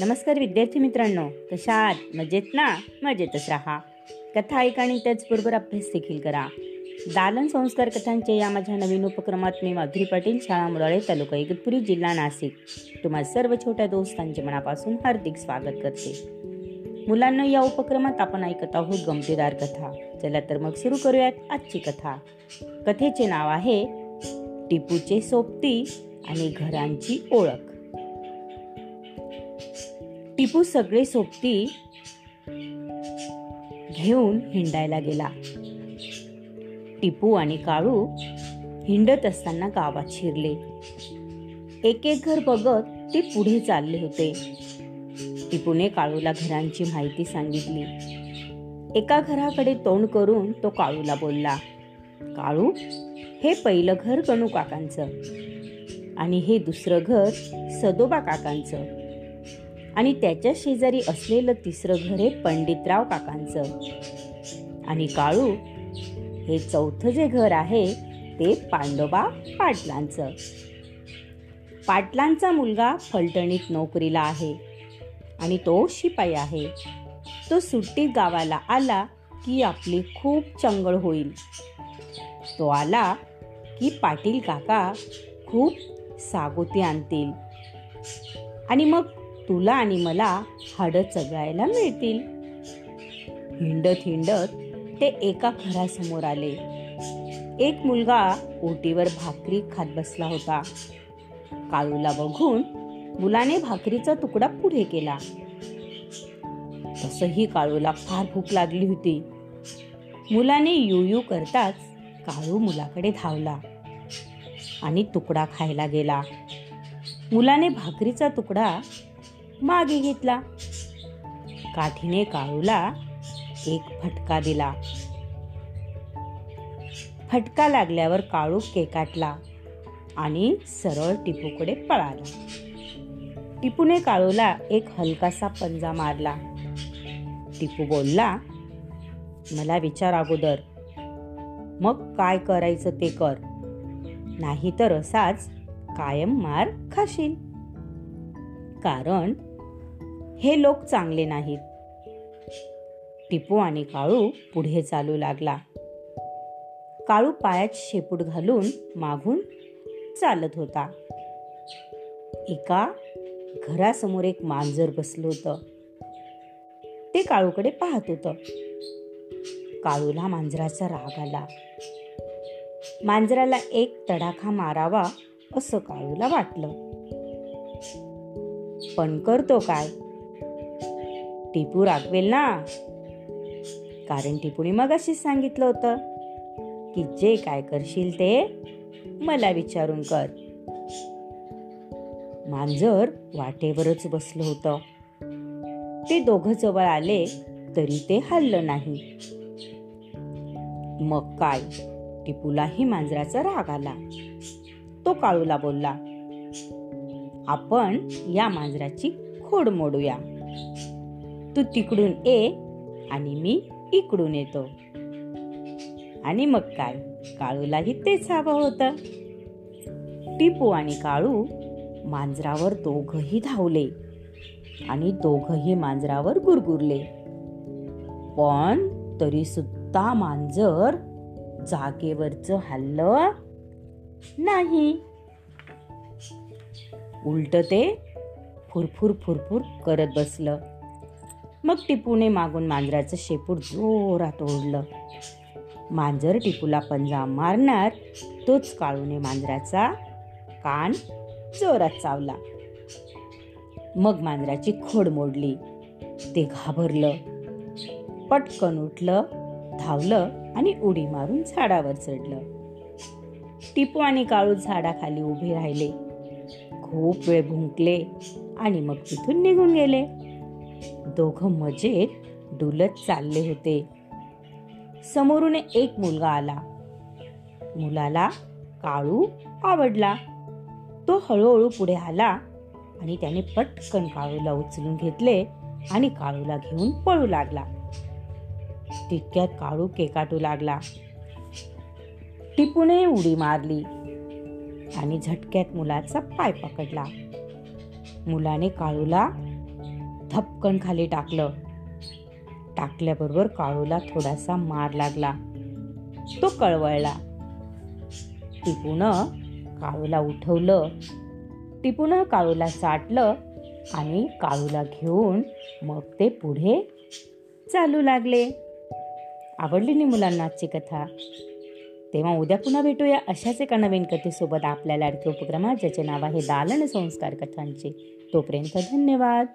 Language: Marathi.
नमस्कार विद्यार्थी मित्रांनो कशा आहात? मजेत ना? मजेतच राहा. कथा ऐका आणि त्याचबरोबर अभ्यास देखील करा. दालन संस्कार कथांचे या माझ्या नवीन उपक्रमात मी माधुरी पाटील शाळा मुराळे तालुका इगतपुरी जिल्हा नाशिक. तुम्हा सर्व छोट्या दोस्तांचे मनापासून हार्दिक स्वागत करते. मुलांना या उपक्रमात आपण ऐकत आहोत गमतीदार कथा. चला तर मग सुरू करूयात आजची कथा. कथेचे नाव आहे टिपूचे सोबती आणि घरांची ओळख. टिपू सगळे सोबती घेऊन हिंडायला गेला. टिपू आणि काळू हिंडत असताना गावात शिरले. एक एक घर बघत ते पुढे चालले होते. टिपूने काळूला घरांची माहिती सांगितली. एका घराकडे तोंड करून तो काळूला बोलला काळू हे पहिलं घर गणू काकांचं आणि हे दुसरं घर सदोबा काकांचं. आणि त्याच्या शेजारी असलेलं तिसरं घर हे पंडितराव काकांचं. आणि काळू हे चौथं जे घर आहे ते पांडोबा पाटलांचं. पाटलांचा मुलगा फलटणीत नोकरीला आहे आणि तो शिपाई आहे. तो सुट्टीत गावाला आला की आपली खूप चंगळ होईल. तो आला की पाटील काका खूप सागोती आणतील. आणि मग तुला आणि मला हाडं चघळायला मिळतील. हिंडत हिंडत ते एका घरासमोर आले. एक मुलगा ओटीवर भाकरी खात बसला होता. काळूला बघून मुलाने भाकरीचा तुकडा पुढे केला. तसही काळूला फार भूक लागली होती. मुलाने यू यू करताच काळू मुलाकडे धावला आणि तुकडा खायला गेला. मुलाने भाकरीचा तुकडा मागे घेतला. काठीने काळूला एक फटका दिला. फटका लागल्यावर काळू केकाटला आणि सरळ टिपूकडे पळाला. टिपूने काळूला एक हलकासा पंजा मारला. टिपू बोलला मला विचार अगोदर. मग काय करायचं ते कर. नाही तर असाच कायम मार खाशील. कारण हे लोक चांगले नाहीत. टिपू आणि काळू पुढे चालू लागला. काळू पायात शेपूट घालून मागून चालत होता. एका घरासमोर एक मांजर बसलं होतं. ते काळूकडे पाहत होतं. काळूला मांजराचा राग आला. मांजराला एक तडाखा मारावा असं काळूला वाटलं. पण करतो काय? टिपू रागवेल ना? कारण टिपूने मग अशीच सांगितलं होतं की जे काय करशील ते मला विचारून कर. मांजर वाटेवरच बसलं होतं. ते दोघं जवळ आले तरी ते हल्लं नाही. मग काय? टिपूलाही मांजराचा राग आला. तो काळूला बोलला आपण या मांजराची खोड मोडूया. तू तिकडून ये आणि मी इकडून येतो. आणि मग काय? काळूलाही तेच हवं होतं. टिपू आणि काळू मांजरावर दोघही धावले आणि दोघही मांजरावर गुरगुरले. पण तरी सुद्धा मांजर जागेवरच हल्लं नाही. उलट ते फुरफुर फुरफुर करत बसलं. मग टिपूने मागून मांजराचं शेपूट जोरात ओढलं. मांजर टिपूला पंजा मारणार तोच काळूने मांजराचा कान जोरात चावला. मग मांजराची खोड मोडली. ते घाबरलं. पटकन उठलं धावलं आणि उडी मारून झाडावर चढलं. टिपू आणि काळू झाडाखाली उभे राहिले. खूप वेळ भुंकले आणि मग तिथून निघून गेले. दोघं मजेत डुलत चालले होते. समोरून एक मुलगा आला. मुलाला काळू आवडला. तो हळूहळू पुढे आला आणि त्याने पटकन काळूला उचलून घेतले आणि काळूला घेऊन पळू लागला. तितक्यात काळू केकाटू लागला. टिपूने उडी मारली आणि झटक्यात मुलाचा पाय पकडला. मुलाने काळूला धपकन खाली टाकलं. टाकल्याबरोबर काळूला थोडासा मार लागला. तो कळवळला. टिपून काळूला उठवलं. टिपून काळूला साठलं आणि काळूला घेऊन मग ते पुढे चालू लागले. आवडली नाही मुलांना आजची कथा. तेव्हा उद्या पुन्हा भेटूया अशाच एका नवीन कथेसोबत आपल्या लाडके उपक्रमात ज्याचे नाव आहे दालन संस्कार कथांचे. तोपर्यंत धन्यवाद.